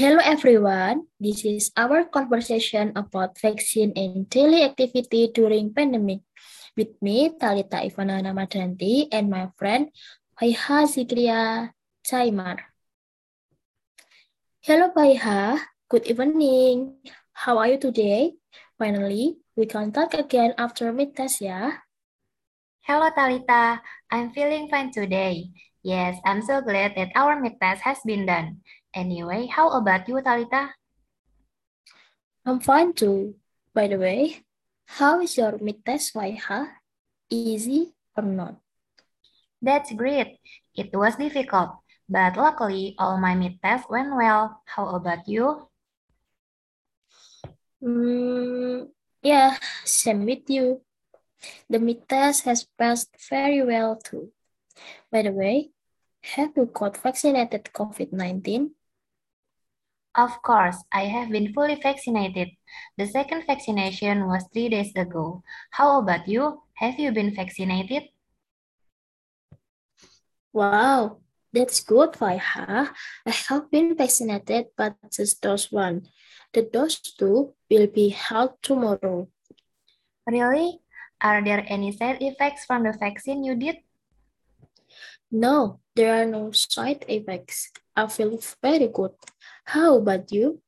Hello everyone, this is our conversation about vaccine and daily activity during pandemic. With me, Talitha Ivana Ramadhanti and my friend, Faihaa Dzikriya Chaimar. Hello Faihaa, good evening. How are you today? Finally, we can talk again after mid-test, yeah? Hello Talitha, I'm feeling fine today. Yes, I'm so glad that our mid-test has been done. Anyway, how about you, Talitha? I'm fine too. By the way, how is your mid-test, Faihaa? Easy or not? That's great. It was difficult, but luckily all my mid-tests went well. How about you? Mm, yeah, same with you. The mid-test has passed very well too. By the way, have you got vaccinated COVID-19? Of course, I have been fully vaccinated. The second vaccination was three days ago. How about you? Have you been vaccinated? Wow, that's good, Faihaa. I have been vaccinated, but just dose one. The dose two will be held tomorrow. Really? Are there any side effects from the vaccine you did? No, there are no side effects. I feel very good. How about you?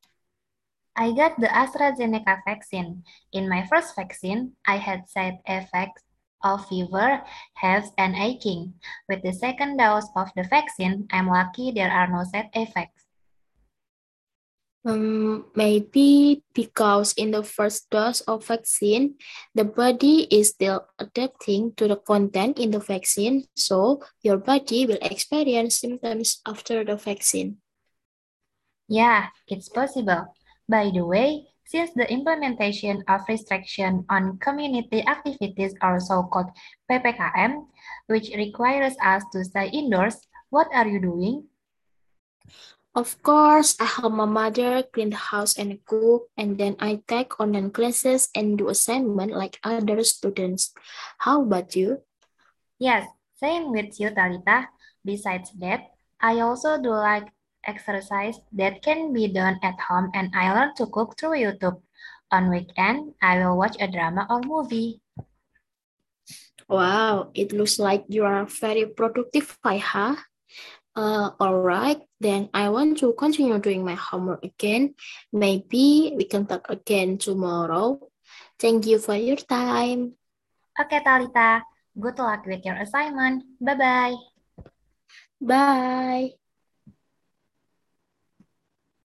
I got the AstraZeneca vaccine. In my first vaccine, I had side effects of fever, headache, and aching. With the second dose of the vaccine, I'm lucky there are no side effects. Um, maybe because in the first dose of vaccine, the body is still adapting to the content in the vaccine, so your body will experience symptoms after the vaccine. Yeah, it's possible. By the way, since the implementation of restriction on community activities or so-called PPKM, which requires us to stay indoors, what are you doing? Of course, I help my mother clean the house and cook, and then I take online classes and do assignment like other students. How about you? Yes, same with you, Talitha. Besides that, I also do like exercise that can be done at home and I learn to cook through YouTube. On weekend, I will watch a drama or movie. Wow, it looks like you are very productive, Faiha. Uh, all right, then I want to continue doing my homework again. Maybe we can talk again tomorrow. Thank you for your time. Okay, Talita. Good luck with your assignment. Bye-bye. Bye.